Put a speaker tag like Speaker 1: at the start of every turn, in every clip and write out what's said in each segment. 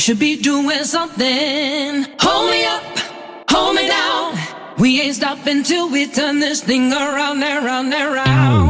Speaker 1: Should be doing something. Hold me up, hold me down. We ain't stopping till we turn this thing around and around around.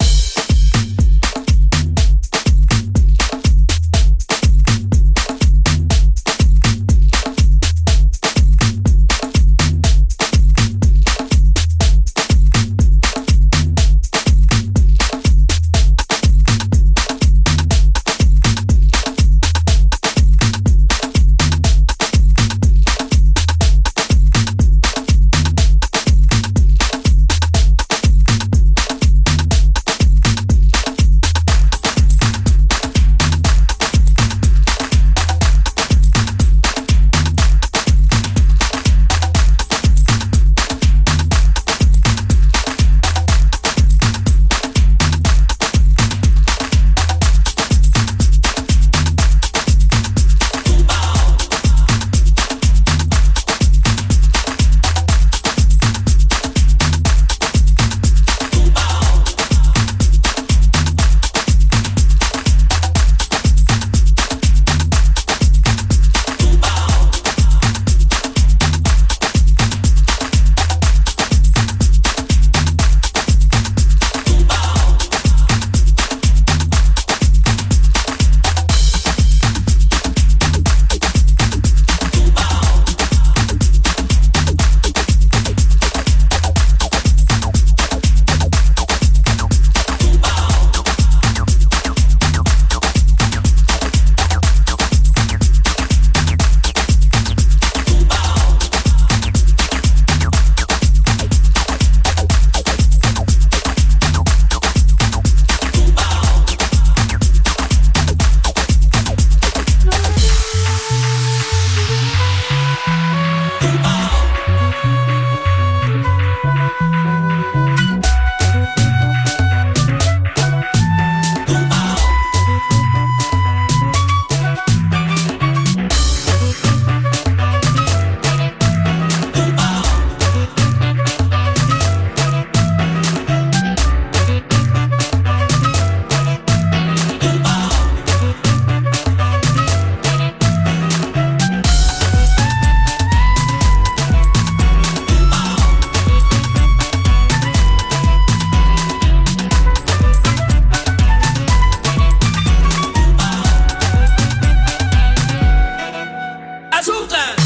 Speaker 2: Sultan.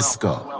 Speaker 2: Francisco.